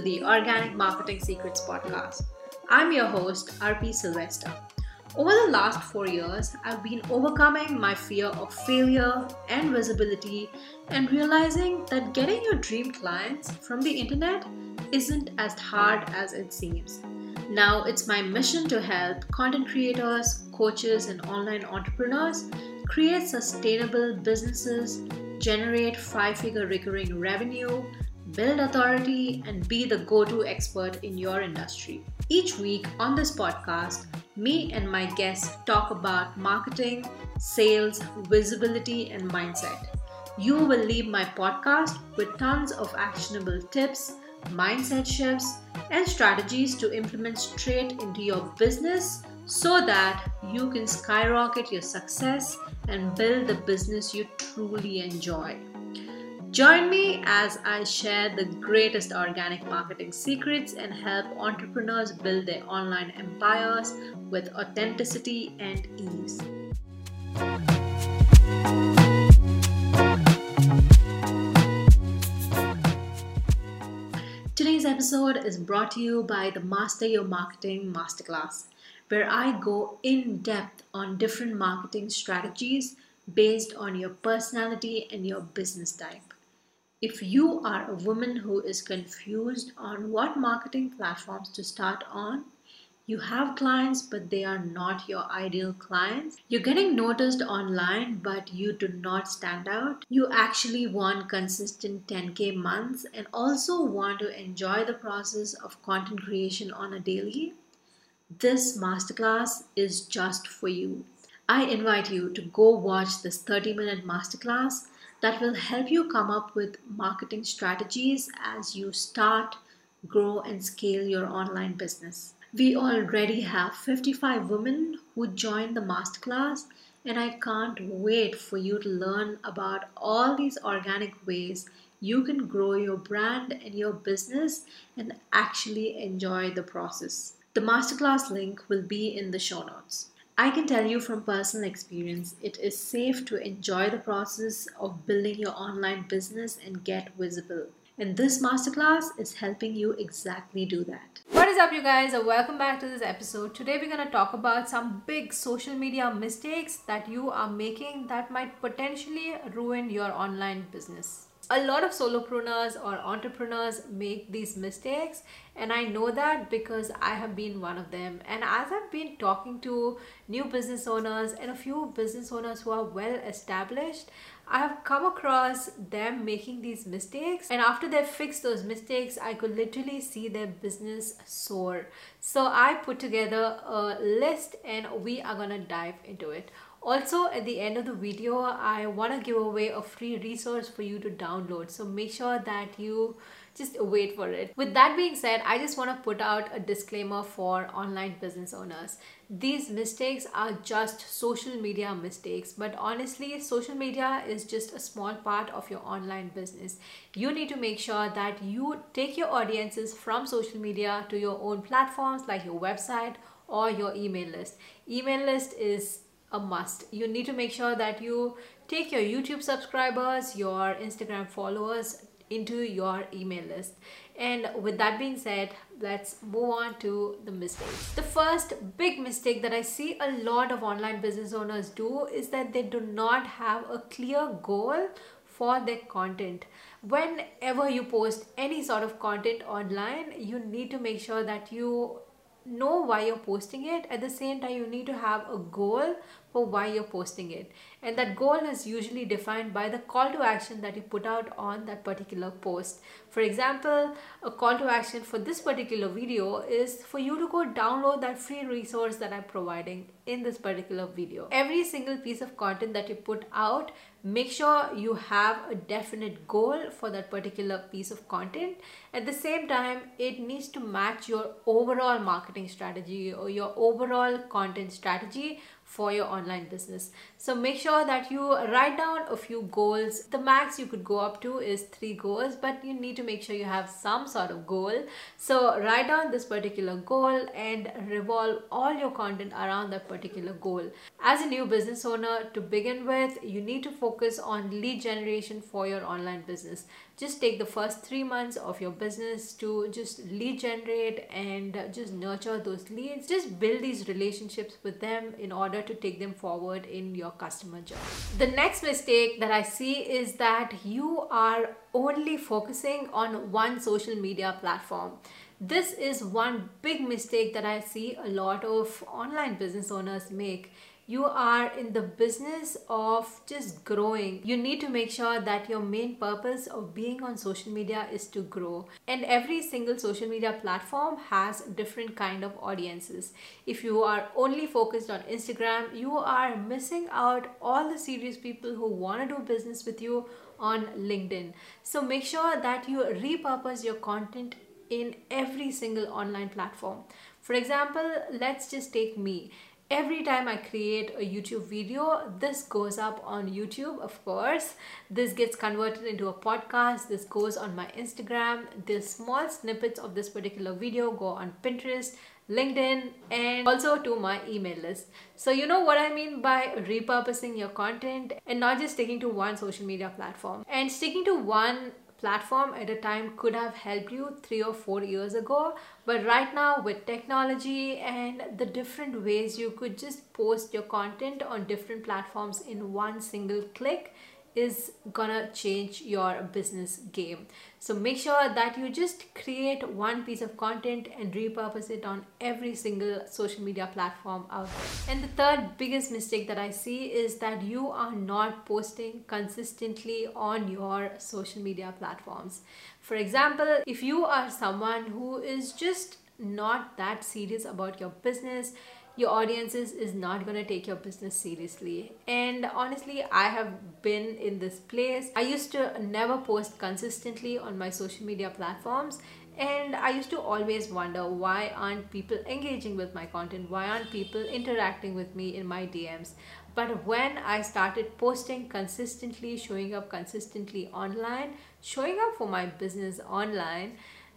the Organic Marketing Secrets podcast. I'm your host, RP Sylvester. Over the last four years, I've been overcoming my fear of failure and visibility and realizing that getting your dream clients from the internet isn't as hard as it seems. Now, it's my mission to help content creators, coaches, and online entrepreneurs create sustainable businesses, generate five figure recurring revenue, build authority, and be the go to expert in your industry. Each week on this podcast, me and my guests talk about marketing, sales, visibility, and mindset. You will leave my podcast with tons of actionable tips, mindset shifts, and strategies to implement straight into your business so that you can skyrocket your success and build the business you truly enjoy. Join me as I share the greatest organic marketing secrets and help entrepreneurs build their online empires with authenticity and ease. Today's episode is brought to you by the Master Your Marketing Masterclass, where I go in depth on different marketing strategies based on your personality and your business type. If you are a woman who is confused on what marketing platforms to start on, you have clients but they are not your ideal clients. You're getting noticed online but you do not stand out. You actually want consistent 10k months and also want to enjoy the process of content creation on a daily. This masterclass is just for you. I invite you to go watch this 30 minute masterclass that will help you come up with marketing strategies as you start, grow, and scale your online business. We already have 55 women who joined the masterclass, and I can't wait for you to learn about all these organic ways you can grow your brand and your business and actually enjoy the process. The masterclass link will be in the show notes. I can tell you from personal experience, it is safe to enjoy the process of building your online business and get visible. And this masterclass is helping you exactly do that. What is up, you guys? Uh, welcome back to this episode. Today, we're going to talk about some big social media mistakes that you are making that might potentially ruin your online business a lot of solopreneurs or entrepreneurs make these mistakes and i know that because i have been one of them. And as i've been talking to new business owners and a few business owners who are well established i have come across them making these mistakes. And after they fixed those mistakes i could literally see their business soar. So i put together a list and we are to dive into it also at the end of the video I want to give away a free resource for you to download so make sure that you just wait for it. With that being said, I just want to put out a disclaimer for online business owners. These mistakes are just social media mistakes, but honestly, social media is just a small part of your online business. You need to make sure that you take your audiences from social media to your own platforms like your website or your email list. Email list is a must. You need to make sure that you take your YouTube subscribers, your Instagram followers into your email list. And with that being said, let's move on to the mistakes. The first big mistake that I see a lot of online business owners do is that they do not have a clear goal for their content. Whenever you post any sort of content online, you need to make sure that you know why you're posting it. At the same time you need to have a goal for why you're posting it. And that goal is usually defined by the call to action that you put out on that particular post. For example a call to action for this particular video is for you to go download that free resource that i'm providing in this particular video. Every single piece of content that you put out make sure you have a definite goal for that particular piece of content. At the same time it needs to match your overall marketing strategy or your overall content strategy for your online business. So make sure that you write down a few goals. The max you could go up to is three goals, but you need to make sure you have some sort of goal. So write down this particular goal and revolve all your content around that particular goal. As a new business owner, to begin with, you need to focus on lead generation for your online business. Just take the first three months of your business to just lead generate and just nurture those leads. Just build these relationships with them in order to take them forward in your customer journey. The next mistake that I see is that you are only focusing on one social media platform this is one big mistake that I see a lot of online business owners make you are in the business of just growing. You need to make sure that your main purpose of being on social media is to grow. And every single social media platform has different kind of audiences. If you are only focused on Instagram, you are missing out all the serious people who want to do business with you on LinkedIn. So make sure that you repurpose your content in every single online platform. For example, let's just take me every time I create a YouTube video, this goes up on YouTube, of course. This gets converted into a podcast. This goes on my Instagram. The small snippets of this particular video go on Pinterest, LinkedIn, and also to my email list. So you know what I mean by repurposing your content and not just sticking to one social media platform. And sticking to one platform at a time could have helped you three or four years ago. But right now with technology and the different ways you could just post your content on different platforms in one single click is gonna change your business game. So make sure that you just create one piece of content and repurpose it on every single social media platform out there. And the third biggest mistake that I see is that you are not posting consistently on your social media platforms. For example, if you are someone who is just not that serious about your business, your audiences is not going to take your business seriously. And honestly i have been in this place. I used to never post consistently on my social media platforms. And i used to always wonder why aren't people engaging with my content? Why aren't people interacting with me in my dms but when i started posting consistently showing up consistently online showing up for my business online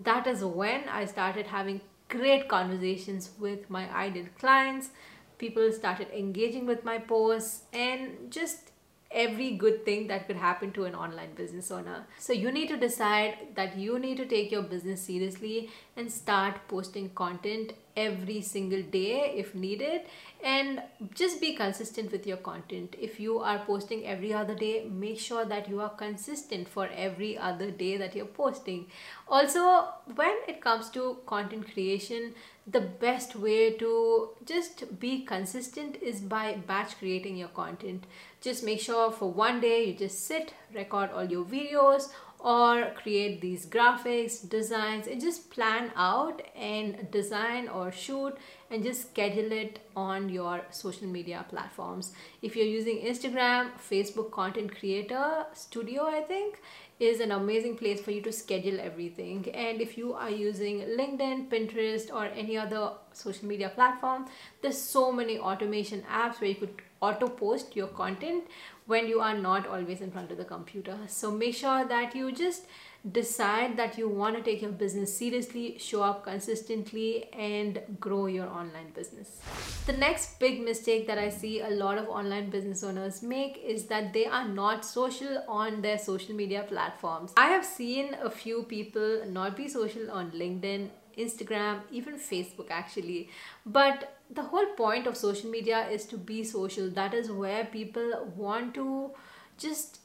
that is when i started having great conversations with my ideal clients. People started engaging with my posts and just every good thing that could happen to an online business owner. So you need to decide that you need to take your business seriously and start posting content every single day if needed and just be consistent with your content if you are posting every other day make sure that you are consistent for every other day that you're posting also when it comes to content creation the best way to just be consistent is by batch creating your content just make sure for one day you just sit record all your videos or create these graphics, designs and just plan out and design or shoot and just schedule it on your social media platforms. If you're using Instagram, Facebook Content Creator Studio, I think, is an amazing place for you to schedule everything. And if you are using LinkedIn, Pinterest, or any other social media platform, there's so many automation apps where you could auto post your content when you are not always in front of the computer. So make sure that you just decide that you want to take your business seriously, show up consistently, and grow your online business. The next big mistake that I see a lot of online business owners make is that they are not social on their social media platforms. I have seen a few people not be social on LinkedIn Instagram, even Facebook actually. But the whole point of social media is to be social. That is where people want to just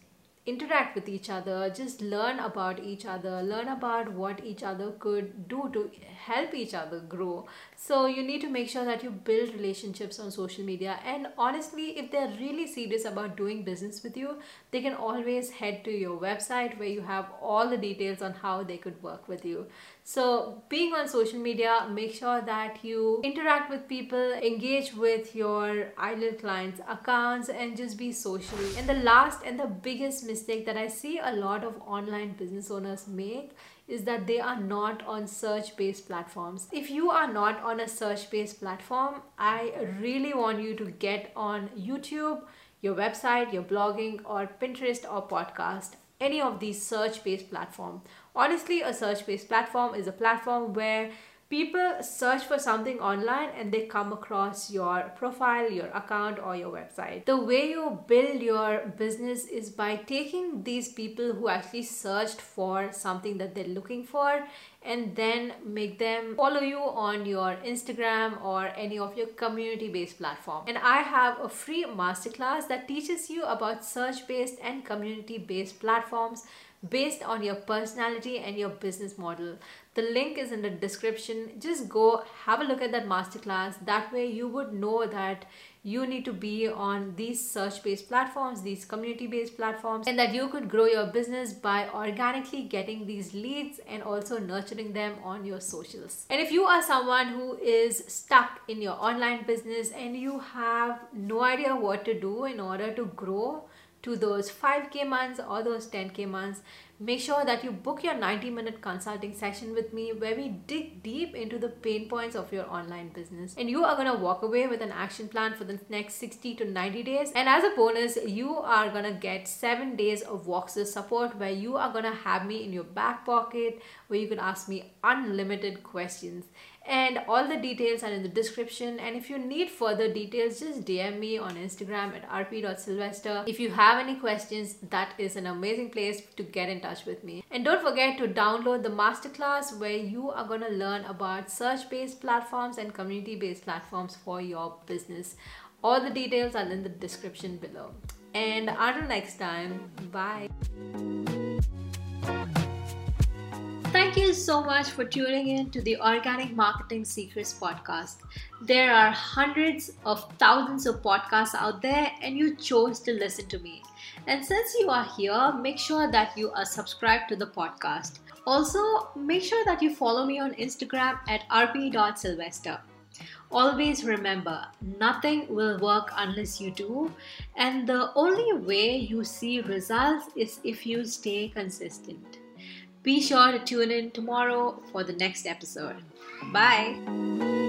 interact with each other, just learn about each other, learn about what each other could do to help each other grow. So you need to make sure that you build relationships on social media. And honestly, if they're really serious about doing business with you, they can always head to your website where you have all the details on how they could work with you. So being on social media, make sure that you interact with people, engage with your ideal clients' accounts and just be social. And the last and the biggest mistake that I see a lot of online business owners make is that they are not on search based platforms. If you are not on a search based platform, I really want you to get on YouTube, your website, your blogging, or Pinterest or podcast any of these search based platform honestly a search based platform is a platform where people search for something online and they come across your profile, your account, or your website. The way you build your business is by taking these people who actually searched for something that they're looking for and then make them follow you on your Instagram or any of your community based platform. And I have a free masterclass that teaches you about search based and community based platforms based on your personality and your business model. The link is in the description. Just go have a look at that masterclass. That way you would know that you need to be on these search based platforms, these community based platforms, and that you could grow your business by organically getting these leads and also nurturing them on your socials. And if you are someone who is stuck in your online business and you have no idea what to do in order to grow, to those 5k months or those 10k months make sure that you book your 90 minute consulting session with me where we dig deep into the pain points of your online business. And you are going to walk away with an action plan for the next 60 to 90 days. And as a bonus you are going to get 7 days of Voxer support where you are going to have me in your back pocket where you can ask me unlimited questions. And all the details are in the description. And if you need further details just DM me on Instagram at rp.sylvester. If you have any questions that is an amazing place to get in touch with me. And don't forget to download the masterclass where you are going to learn about search based platforms and community based platforms for your business. All the details are in the description below. And until next time, bye. Thank you so much for tuning in to the Organic Marketing Secrets podcast. There are hundreds of thousands of podcasts out there, and you chose to listen to me. And since you are here, make sure that you are subscribed to the podcast. Also, make sure that you follow me on Instagram at rp.sylvester. Always remember, nothing will work unless you do, and the only way you see results is if you stay consistent. Be sure to tune in tomorrow for the next episode. Bye.